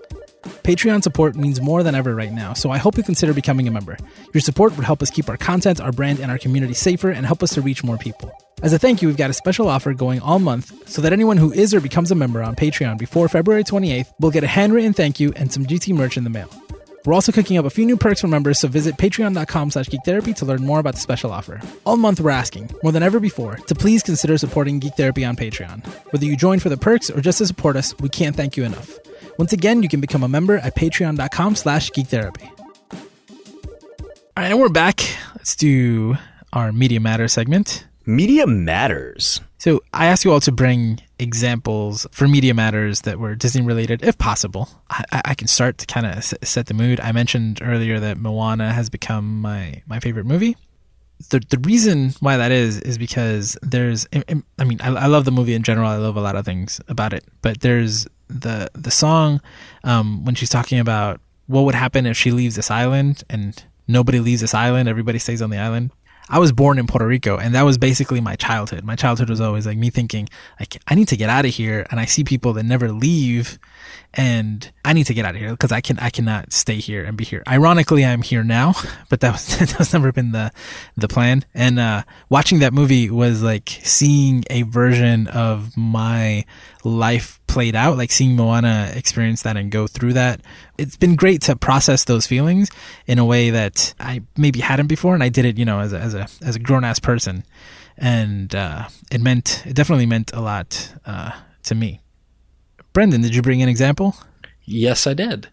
[SPEAKER 1] Patreon support means more than ever right now, so I hope you consider becoming a member. Your support would help us keep our content, our brand, and our community safer and help us to reach more people. As a thank you, we've got a special offer going all month so that anyone who is or becomes a member on Patreon before February 28th will get a handwritten thank you and some GT merch in the mail. We're also cooking up a few new perks for members, so visit patreon.com slash geektherapy to learn more about the special offer. All month we're asking, more than ever before, to please consider supporting Geek Therapy on Patreon. Whether you join for the perks or just to support us, we can't thank you enough. Once again, you can become a member at patreon.com slash geektherapy. All right, and we're back. Let's do our Media Matter segment.
[SPEAKER 5] Media matters.
[SPEAKER 1] So I asked you all to bring examples for Media Matters that were Disney related, if possible. I, I can start to kind of set the mood. I mentioned earlier that Moana has become my, my favorite movie. The, the reason why that is is because there's I mean I, I love the movie in general I love a lot of things about it but there's the the song um, when she's talking about what would happen if she leaves this island and nobody leaves this island everybody stays on the island I was born in Puerto Rico, and that was basically my childhood. My childhood was always like me thinking, like, I need to get out of here, and I see people that never leave, and I need to get out of here because I can I cannot stay here and be here. Ironically, I'm here now, but that was that was never been the the plan. And uh, watching that movie was like seeing a version of my life played out, like seeing Moana experience that and go through that. It's been great to process those feelings in a way that I maybe hadn't before, and I did it, you know, as a as a as a grown ass person, and uh, it meant it definitely meant a lot uh, to me. Brandon, did you bring an example?
[SPEAKER 2] Yes, I did.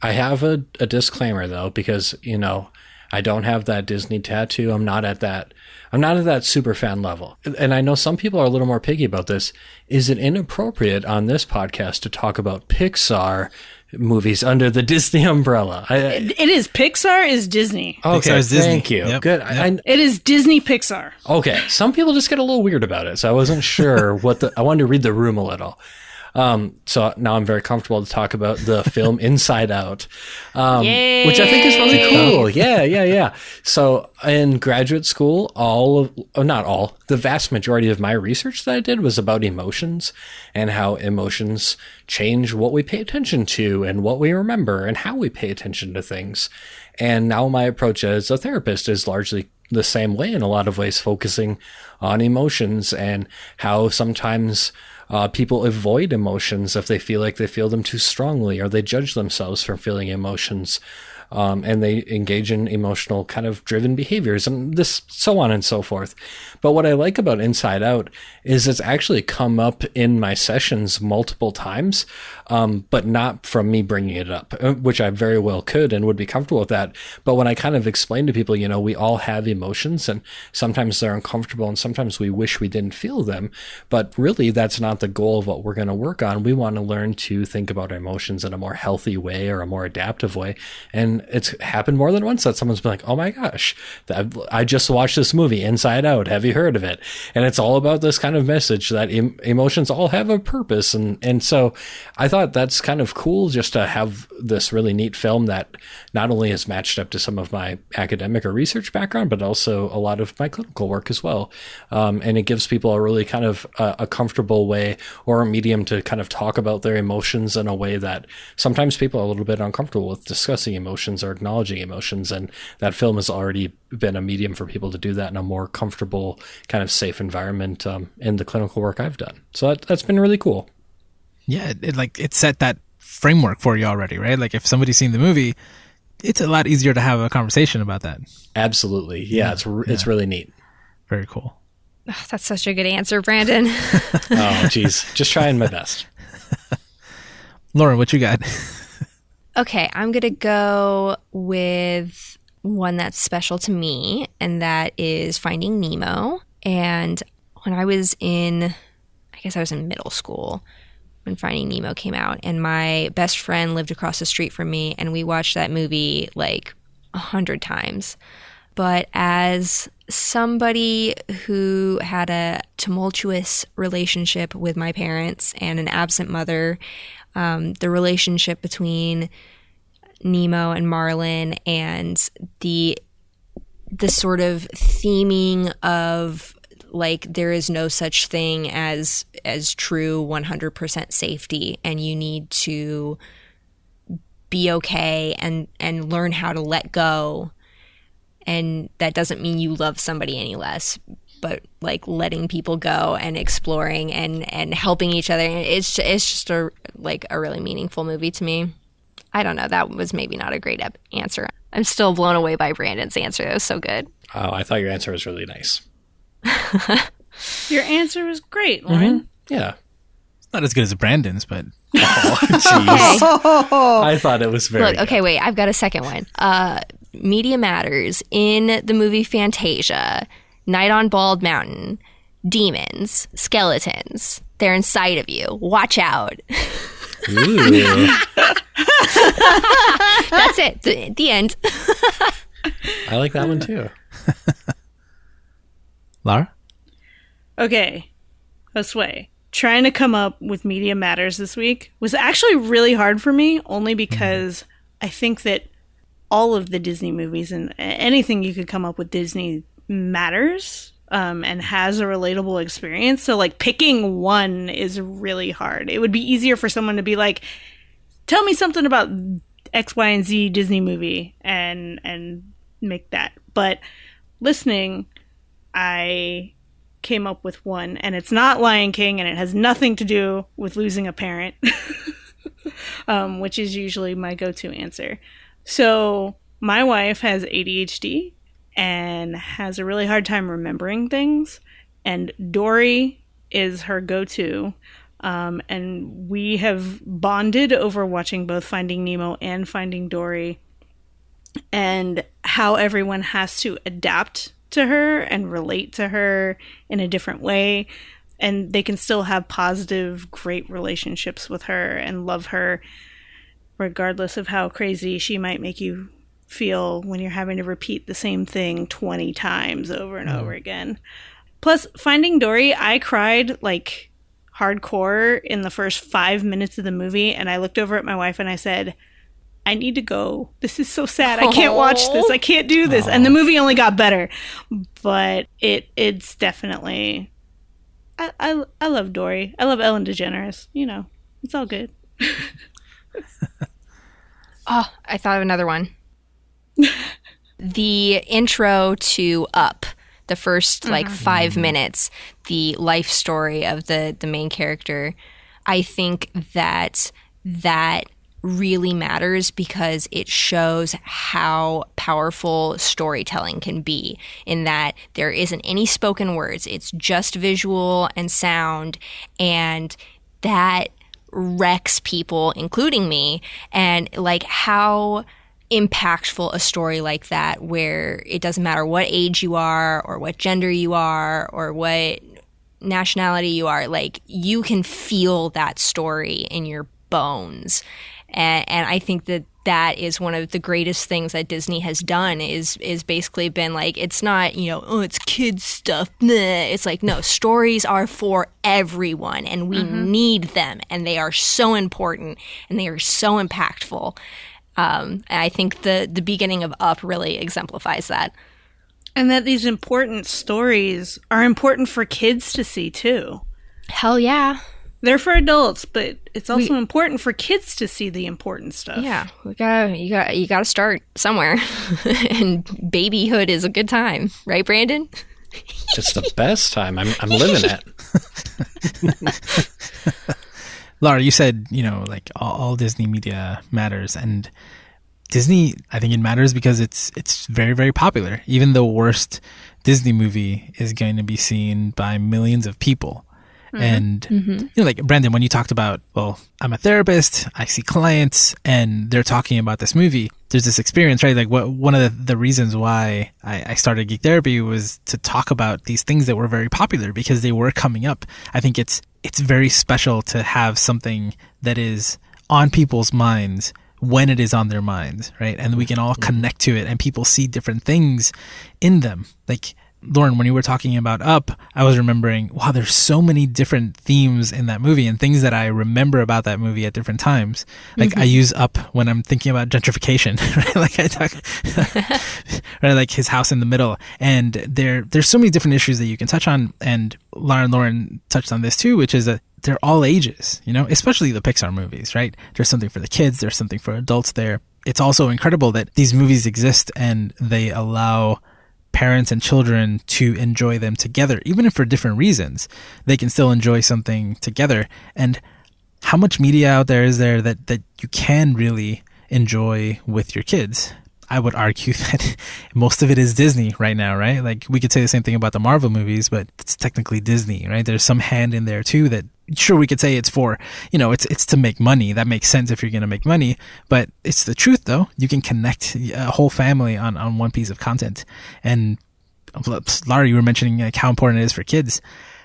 [SPEAKER 2] I have a, a disclaimer though, because you know I don't have that Disney tattoo. I'm not at that. I'm not at that super fan level. And I know some people are a little more picky about this. Is it inappropriate on this podcast to talk about Pixar movies under the Disney umbrella? I,
[SPEAKER 3] it is. Pixar is Disney.
[SPEAKER 2] Okay,
[SPEAKER 1] Pixar's Disney.
[SPEAKER 2] thank you.
[SPEAKER 1] Yep,
[SPEAKER 2] Good.
[SPEAKER 1] yep.
[SPEAKER 2] I,
[SPEAKER 3] It is Disney Pixar.
[SPEAKER 2] Okay, some people just get a little weird about it, so I wasn't sure what the. I wanted to read the room a little. Um, so now I'm very comfortable to talk about the film Inside Out, um, which I think is really cool. Yeah, yeah, yeah. So in graduate school, all of, oh, not all, the vast majority of my research that I did was about emotions and how emotions change what we pay attention to and what we remember and how we pay attention to things. And now my approach as a therapist is largely the same way in a lot of ways, focusing on emotions and how sometimes uh, people avoid emotions if they feel like they feel them too strongly or they judge themselves for feeling emotions. Um, and they engage in emotional kind of driven behaviors and this so on and so forth. But what I like about Inside Out is it's actually come up in my sessions multiple times, um, but not from me bringing it up, uh, which I very well could and would be comfortable with that. But when I kind of explain to people, you know, we all have emotions and sometimes they're uncomfortable and sometimes we wish we didn't feel them. But really, that's not the goal of what we're going to work on. We want to learn to think about emotions in a more healthy way or a more adaptive way. And it's happened more than once that someone's been like, oh my gosh, I just watched this movie, Inside Out. Have you heard of it? And it's all about this kind of message that em- emotions all have a purpose. And, and so I thought that's kind of cool just to have this really neat film that not only is matched up to some of my academic or research background, but also a lot of my clinical work as well. Um, and it gives people a really kind of uh, a comfortable way or a medium to kind of talk about their emotions in a way that sometimes people are a little bit uncomfortable with discussing emotions or acknowledging emotions. And that film has already been a medium for people to do that in a more comfortable, kind of safe environment um, in the clinical work I've done. So that, that's been really cool.
[SPEAKER 1] Yeah, it, it like it set that framework for you already, right? Like if somebody's seen the movie, it's a lot easier to have a conversation about that.
[SPEAKER 2] Absolutely. Yeah, yeah. it's re- it's really neat.
[SPEAKER 1] Very cool.
[SPEAKER 4] Ugh, that's such a good answer, Brandon.
[SPEAKER 2] oh, jeez. Just trying my best.
[SPEAKER 1] Lauren, what you got?
[SPEAKER 4] okay, I'm going to go with one that's special to me, and that is Finding Nemo. And when I was in, I guess I was in middle school when Finding Nemo came out, and my best friend lived across the street from me, and we watched that movie like a hundred times. But as somebody who had a tumultuous relationship with my parents and an absent mother, um, the relationship between Nemo and Marlin and the the sort of theming of like there is no such thing as as true 100% safety and you need to be okay and and learn how to let go. And that doesn't mean you love somebody any less but like letting people go and exploring and and helping each other. It's it's just a like a really meaningful movie to me. I don't know. That was maybe not a great answer. I'm still blown away by brandon's answer. That was so good.
[SPEAKER 2] Oh i thought your answer was really nice
[SPEAKER 3] your answer was great lauren
[SPEAKER 2] mm-hmm. yeah
[SPEAKER 1] it's not as good as brandon's but
[SPEAKER 2] oh jeez i thought it was very
[SPEAKER 4] Look, okay wait i've got a second one uh Media Matters in the movie Fantasia, Night on Bald Mountain, demons, skeletons. They're inside of you. Watch out. That's it. The, the end.
[SPEAKER 2] I like that one too.
[SPEAKER 1] Lara?
[SPEAKER 3] Okay, Josue. Trying to come up with media matters this week was actually really hard for me, only because I think that all of the Disney movies and anything you could come up with Disney matters um, and has a relatable experience. So, like, picking one is really hard. It would be easier for someone to be like, tell me something about X, Y, and Z Disney movie and and make that. But listening, I came up with one, and it's not Lion King, and it has nothing to do with losing a parent, um, which is usually my go-to answer. So my wife has ADHD and has a really hard time remembering things, and Dory is her go-to. Um, and we have bonded over watching both Finding Nemo and Finding Dory, and how everyone has to adapt to her and relate to her in a different way. And they can still have positive, great relationships with her and love her, regardless of how crazy she might make you feel when you're having to repeat the same thing 20 times over and hmm. over again. Plus, Finding Dory, I cried like hardcore in the first five minutes of the movie, and I looked over at my wife and I said, I need to go. This is so sad. I can't watch this. I can't do this. And the movie only got better, but it it's definitely. I, I I love Dory. I love Ellen DeGeneres. You know, it's all good.
[SPEAKER 4] Oh, I thought of another one. the intro to Up, the 1st mm-hmm. like five minutes, the life story of the the main character. I think that that really matters because it shows how powerful storytelling can be in that there isn't any spoken words. It's just visual and sound and that wrecks people including me. And like how impactful a story like that where it doesn't matter what age you are or what gender you are or what nationality you are like you can feel that story in your bones and, and I think that that is one of the greatest things that Disney has done is is basically been like it's not you know oh it's kids stuff Bleh. it's like no stories are for everyone and we need them and they are so important and they are so impactful um, and I think the the beginning of Up really exemplifies that
[SPEAKER 3] And that these important stories are important for kids to see too.
[SPEAKER 4] hell yeah
[SPEAKER 3] They're for adults, but it's also important for kids to see the important stuff.
[SPEAKER 4] yeah we gotta you got you gotta start somewhere and babyhood is a good time right Brandon
[SPEAKER 2] It's the best time. I'm I'm living it.
[SPEAKER 1] Laura, you said, you know, like all, all Disney media matters and Disney, I think it matters because it's it's very very popular. Even the worst Disney movie is going to be seen by millions of people. Mm-hmm. And mm-hmm. you know, like Brandon, when you talked about, well, I'm a therapist, I see clients, and they're talking about this movie. There's this experience, right? Like, what one of the, the reasons why I, I started Geek Therapy was to talk about these things that were very popular because they were coming up. I think it's it's very special to have something that is on people's minds when it is on their minds, right? And we can all mm-hmm. connect to it and people see different things in them. Like Lauren, when you were talking about Up, I was remembering, wow, there's so many different themes in that movie and things that I remember about that movie at different times. Like I mm-hmm. use Up when I'm thinking about gentrification, right? Like I talk, right? Like his house in the middle. And there, there's so many different issues that you can touch on. And Lauren, Lauren touched on this too, which is that they're all ages, you know, especially the Pixar movies, right? There's something for the kids, there's something for adults there. It's also incredible that these movies exist and they allow parents and children to enjoy them together, even if for different reasons. They can still enjoy something together. And how much media out there is there that, that you can really enjoy with your kids? I would argue that most of it is Disney right now, right? Like we could say the same thing about the Marvel movies, but it's technically Disney, right? There's some hand in there too that sure we could say it's for, you know, it's it's to make money. That makes sense if you're going to make money, but it's the truth though. You can connect a whole family on on one piece of content. And Laura, you were mentioning like how important it is for kids.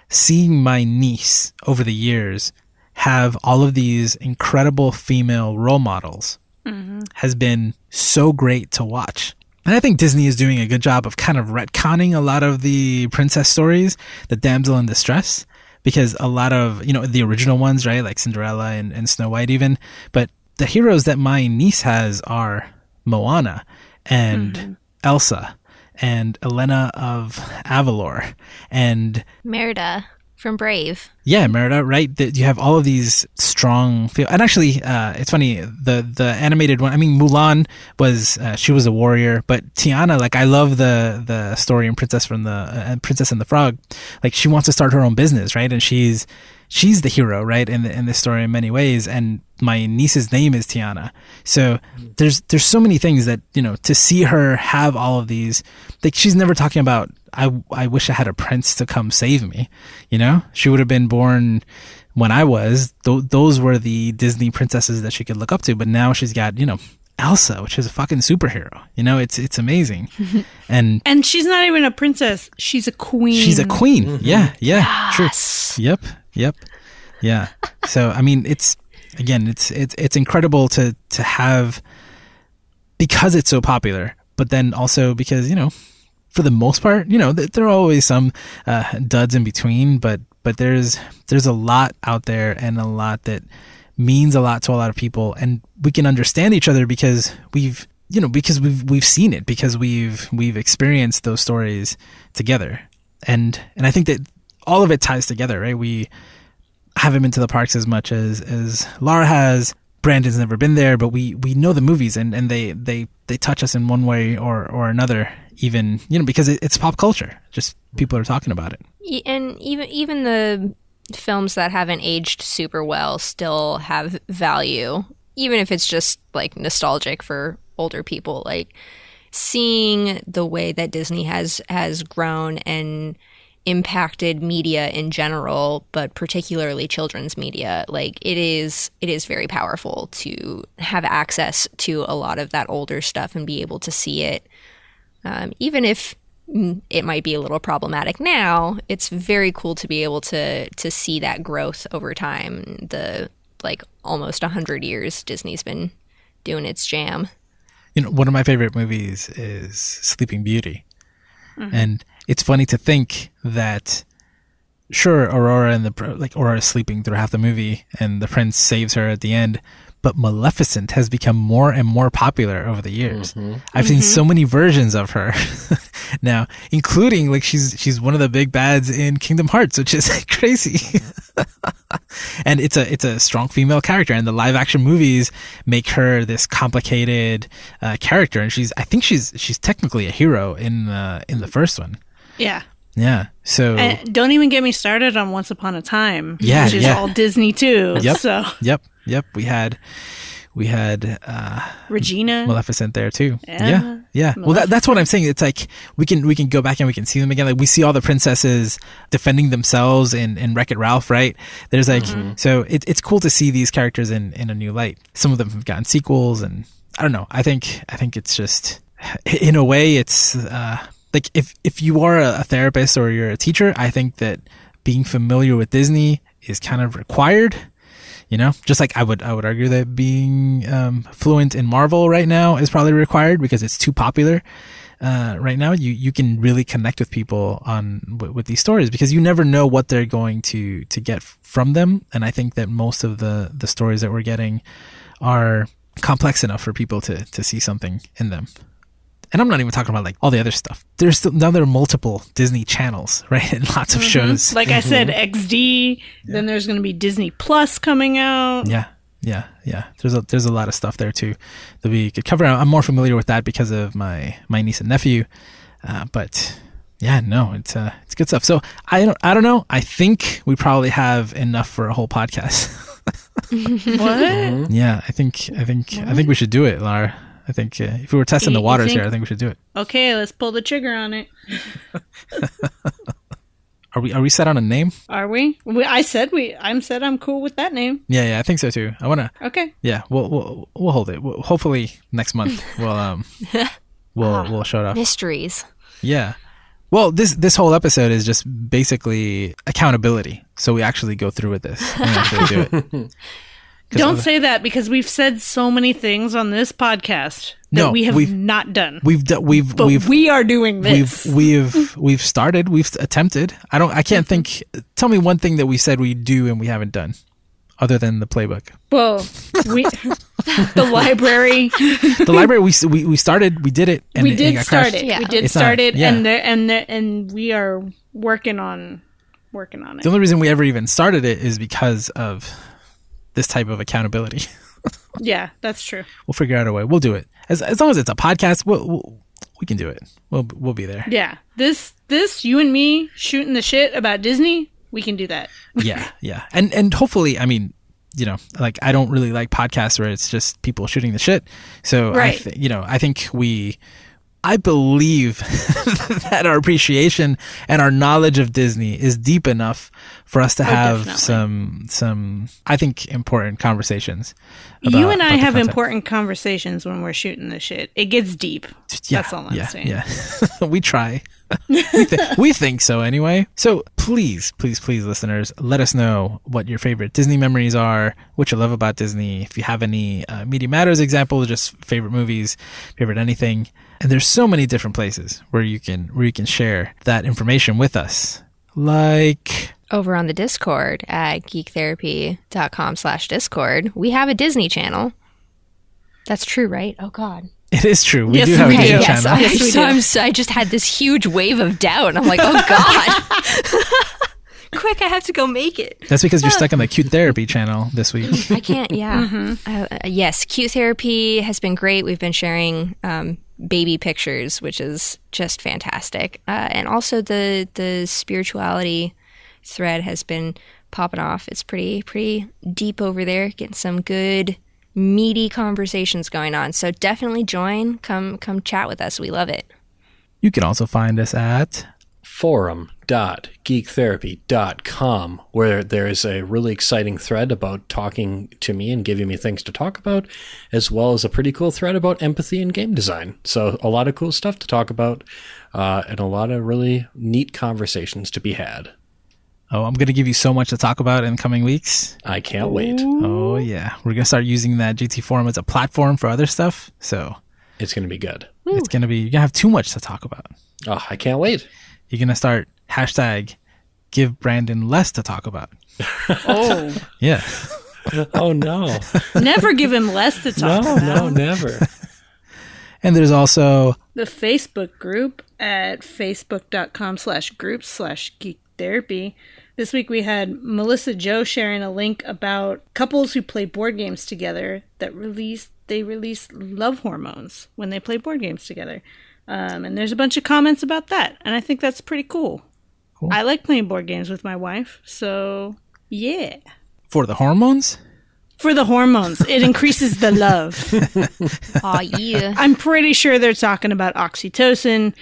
[SPEAKER 1] seeing my niece over the years have all of these incredible female role models mm-hmm. has been so great to watch. And I think Disney is doing a good job of kind of retconning a lot of the princess stories, the damsel in distress, because a lot of, you know, the original ones, right? Like Cinderella and, and Snow White even. But the heroes that my niece has are Moana and hmm. Elsa and Elena of Avalor and
[SPEAKER 4] Merida from Brave.
[SPEAKER 1] yeah, Merida, right? That you have all of these strong feel, and actually, uh, it's funny. The the animated one. I mean, Mulan was uh, she was a warrior, but Tiana, like I love the the story in Princess from the uh, Princess and the Frog. Like she wants to start her own business, right? And she's she's the hero, right? In the, in this story in many ways. And my niece's name is Tiana. So mm. there's there's so many things that you know to see her have all of these. Like she's never talking about. I I wish I had a prince to come save me. You know, she would have been born when I was. Th- those were the Disney princesses that she could look up to. But now she's got you know. Elsa, which is a fucking superhero, you know, it's it's amazing, and
[SPEAKER 3] And she's not even a princess. She's a queen.
[SPEAKER 1] she's a queen. Mm-hmm. Yeah, yeah,
[SPEAKER 4] Yes.
[SPEAKER 1] true. Yep, yep, yeah. So I mean, it's again, it's it's it's incredible to to have because it's so popular, but then also because you know, for the most part, you know, th- there are always some uh, duds in between, but but there's there's a lot out there and a lot that means a lot to a lot of people, and we can understand each other because we've you know because we've we've seen it because we've we've experienced those stories together, and and I think that all of it ties together, right? We haven't been to the parks as much as as Laura has. Brandon's never been there, but we we know the movies and and they they they touch us in one way or or another. Even you know because it, it's pop culture. Just people are talking about it.
[SPEAKER 4] And even even the films that haven't aged super well still have value even if it's just like nostalgic for older people like seeing the way that disney has has grown and impacted media in general but particularly children's media like it is it is very powerful to have access to a lot of that older stuff and be able to see it. Um, even if it might be a little problematic now it's very cool to be able to to see that growth over time. The like almost 100 years disney's been doing its jam.
[SPEAKER 1] You know, one of my favorite movies is Sleeping Beauty. And it's funny to think that sure Aurora and the like Aurora is sleeping through half the movie and the prince saves her at the end, but Maleficent has become more and more popular over the years. I've seen so many versions of her now, including like she's she's one of the big bads in Kingdom Hearts, which is crazy. and it's a it's a strong female character and the live action movies make her this complicated uh, character and she's i think she's she's technically a hero in the in the first one
[SPEAKER 3] Yeah.
[SPEAKER 1] yeah so
[SPEAKER 3] And don't even get me started on Once Upon a Time.
[SPEAKER 1] Yeah,
[SPEAKER 3] Which is
[SPEAKER 1] yeah.
[SPEAKER 3] all Disney too.
[SPEAKER 1] Yep.
[SPEAKER 3] So
[SPEAKER 1] yep yep we had we had uh
[SPEAKER 3] Regina.
[SPEAKER 1] maleficent there too
[SPEAKER 3] Yeah.
[SPEAKER 1] yeah yeah well that, that's what i'm saying it's like we can we can go back and we can see them again like we see all the princesses defending themselves in in wreck it ralph right there's like so it, it's cool to see these characters in in a new light some of them have gotten sequels and i don't know i think i think it's just in a way it's uh like if if you are a, therapist or you're a teacher i think that being familiar with disney is kind of required you know? Just like i would i would argue that being um, fluent in marvel right now is probably required because it's too popular uh, right now. You you can really connect with people on w- with these stories because you never know what they're going to to get from them. And i think that most of the the stories that we're getting are complex enough for people to to see something in them and I'm not even talking about like all the other stuff. There's still now there are multiple Disney channels, right? And lots of shows.
[SPEAKER 3] Like I said, XD. Then there's going to be Disney Plus coming out.
[SPEAKER 1] Yeah, yeah, yeah. There's a there's a lot of stuff there too that we could cover. I'm more familiar with that because of my my niece and nephew. Uh, but yeah, no, it's uh, it's good stuff. So I don't I don't know. I think we probably have enough for a whole podcast.
[SPEAKER 3] What?
[SPEAKER 1] yeah, I think I think I think we should do it, Lara. I think uh, if we were testing the
[SPEAKER 3] You- you
[SPEAKER 1] waters
[SPEAKER 3] think-
[SPEAKER 1] here, I think we should do it.
[SPEAKER 3] Okay, let's pull the trigger on it.
[SPEAKER 1] Are we are we set on a name?
[SPEAKER 3] Are we? we I said we. I'm said I'm cool with that name.
[SPEAKER 1] Yeah, yeah, I think so too. I wanna
[SPEAKER 3] Okay.
[SPEAKER 1] Yeah, we'll we'll we'll hold it. We'll, hopefully next month we'll um we'll we'll show it off.
[SPEAKER 4] mysteries
[SPEAKER 1] Yeah, Well, this this whole episode is just basically accountability. So we actually go through with this and actually do it. 'Cause
[SPEAKER 3] Don't say that because we've said so many things on this podcast that
[SPEAKER 1] No,
[SPEAKER 3] we have
[SPEAKER 1] we've-
[SPEAKER 3] not done.
[SPEAKER 1] we've do, we've
[SPEAKER 3] but
[SPEAKER 1] we've
[SPEAKER 3] we are doing this.
[SPEAKER 1] we've
[SPEAKER 3] this.
[SPEAKER 1] we've we've started. We've attempted. I don't. I can't mm-hmm. think. Tell me one thing that we said we do and we haven't done, other than the playbook.
[SPEAKER 3] well, we the library.
[SPEAKER 1] The library. We we we started. We did it. And
[SPEAKER 3] we
[SPEAKER 1] it- it
[SPEAKER 3] did start
[SPEAKER 1] crashed.
[SPEAKER 3] it.
[SPEAKER 4] Yeah.
[SPEAKER 3] We did
[SPEAKER 1] It's not-
[SPEAKER 3] start it,
[SPEAKER 1] yeah.
[SPEAKER 3] and the, and the, and we are working on working on it.
[SPEAKER 1] The only reason we ever even started it is because of this type of accountability.
[SPEAKER 3] Yeah, that's true.
[SPEAKER 1] we'll figure out a way. We'll do it as as long as it's a podcast. We'll, we'll we can do it. We'll we'll be there.
[SPEAKER 3] Yeah, this this you and me shooting the shit about Disney. We can do that.
[SPEAKER 1] yeah, yeah, and and hopefully, I mean, you know, like I don't really like podcasts where it's just people shooting the shit. So I,
[SPEAKER 3] Right.
[SPEAKER 1] th- you know, I think we, I believe that our appreciation and our knowledge of Disney is deep enough for us to have
[SPEAKER 3] definitely.
[SPEAKER 1] some some I think important conversations.
[SPEAKER 3] you and I have important conversations when we're shooting the shit. It gets deep.
[SPEAKER 1] Yeah,
[SPEAKER 3] That's all I'm
[SPEAKER 1] yeah,
[SPEAKER 3] saying.
[SPEAKER 1] Yeah, we try. we, th- we think so anyway. So please, please, please, listeners, let us know what your favorite Disney memories are, what you love about Disney. If you have any uh, Media Matters examples, just favorite movies, favorite anything. And there's so many different places where you can where you can share that information with us. Like
[SPEAKER 4] Over on the Discord at geektherapy.com slash Discord, we have a Disney channel. That's true, right? Oh, God.
[SPEAKER 1] it is true. We
[SPEAKER 3] Yes,
[SPEAKER 1] do have
[SPEAKER 3] we
[SPEAKER 1] a. Disney
[SPEAKER 4] yes,
[SPEAKER 1] channel.
[SPEAKER 4] I,
[SPEAKER 3] Yes,
[SPEAKER 4] so. I'm, so I just had this huge wave of doubt. And I'm like, oh, God. Quick, I have to go make it.
[SPEAKER 1] That's because you're stuck on the cute therapy channel this week.
[SPEAKER 4] I can't, yeah.
[SPEAKER 3] Mm-hmm.
[SPEAKER 4] Uh, uh, yes, Cute Therapy has been great. We've been sharing um, baby pictures, which is just fantastic. Uh, and also the the spirituality thread has been popping off. It's pretty pretty deep over there, getting some good meaty conversations going on. So definitely join. Come come chat with us. We love it.
[SPEAKER 1] You can also find us at
[SPEAKER 2] forum.geektherapy.com, where there is a really exciting thread about talking to me and giving me things to talk about, as well as a pretty cool thread about empathy and game design. So, a lot of cool stuff to talk about, uh, and a lot of really neat conversations to be had.
[SPEAKER 1] Oh, I'm going to give you so much to talk about in coming weeks.
[SPEAKER 2] I can't wait.
[SPEAKER 1] Oh yeah, we're gonna start using that GT forum as a platform for other stuff. So
[SPEAKER 2] It's going to be good.
[SPEAKER 1] it's gonna be you're gonna have too much to talk about.
[SPEAKER 2] Oh, I can't wait.
[SPEAKER 1] You're gonna start hashtag give Brandon less to talk about.
[SPEAKER 3] Oh,
[SPEAKER 1] Yeah,
[SPEAKER 2] Oh, no.
[SPEAKER 3] never give him less to talk
[SPEAKER 2] No,
[SPEAKER 3] about.
[SPEAKER 2] no, never.
[SPEAKER 1] and there's also
[SPEAKER 3] the Facebook group at facebook.com slash groups slash geek therapy. This week we had Melissa Joe sharing a link about couples who play board games together that release they release love hormones when they play board games together. Um, and there's a bunch of comments about that, and I think that's pretty cool.
[SPEAKER 1] Cool.
[SPEAKER 3] I like playing board games with my wife, so yeah.
[SPEAKER 1] for the hormones.
[SPEAKER 3] For the hormones, it increases the love.
[SPEAKER 4] Oh yeah.
[SPEAKER 3] I'm pretty sure they're talking about oxytocin.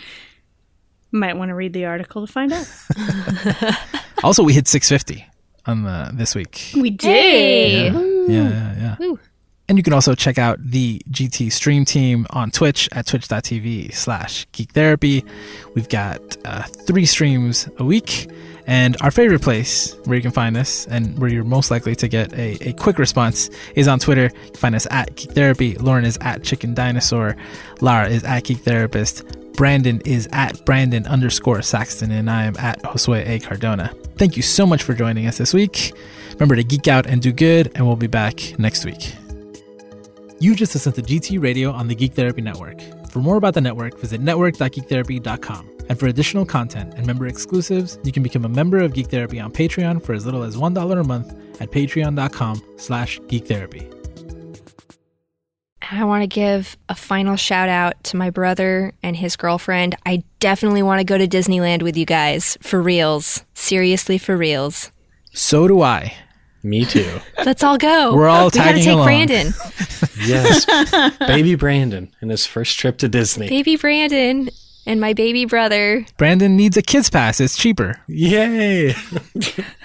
[SPEAKER 3] Might want to read the article to find out.
[SPEAKER 1] Also, we hit 650 on the this week.
[SPEAKER 3] We did.
[SPEAKER 4] Hey.
[SPEAKER 1] Yeah, yeah, yeah.
[SPEAKER 4] Woo.
[SPEAKER 1] And you can also check out the GT stream team on Twitch at twitch.tv slash geek therapy. We've got uh, three streams a week. And our favorite place where you can find us and where you're most likely to get a, a quick response is on Twitter. You can find us at Geek Therapy. Lauren is at Chicken Dinosaur. Lara is at Geek Therapist. Brandon is at Brandon underscore Saxton. And I am at Josue A. Cardona. Thank you so much for joining us this week. Remember to geek out and do good, and we'll be back next week. You just listened to GT Radio on the Geek Therapy Network. For more about the network, visit network.geektherapy.com. And for additional content and member exclusives, you can become a member of Geek Therapy on Patreon for as little as $1 a month at patreon.com slash geektherapy.
[SPEAKER 4] I want to give a final shout out to my brother and his girlfriend. I definitely want to go to Disneyland with you guys. For reals. Seriously, for reals.
[SPEAKER 1] So do I.
[SPEAKER 2] Me too.
[SPEAKER 4] Let's all go.
[SPEAKER 1] We're all
[SPEAKER 4] we gotta
[SPEAKER 1] tagging
[SPEAKER 4] take
[SPEAKER 1] along.
[SPEAKER 4] Brandon.
[SPEAKER 2] Yes. Baby Brandon in his first trip to Disney.
[SPEAKER 4] baby Brandon and my baby brother.
[SPEAKER 1] Brandon needs a kids pass. It's cheaper.
[SPEAKER 2] Yay.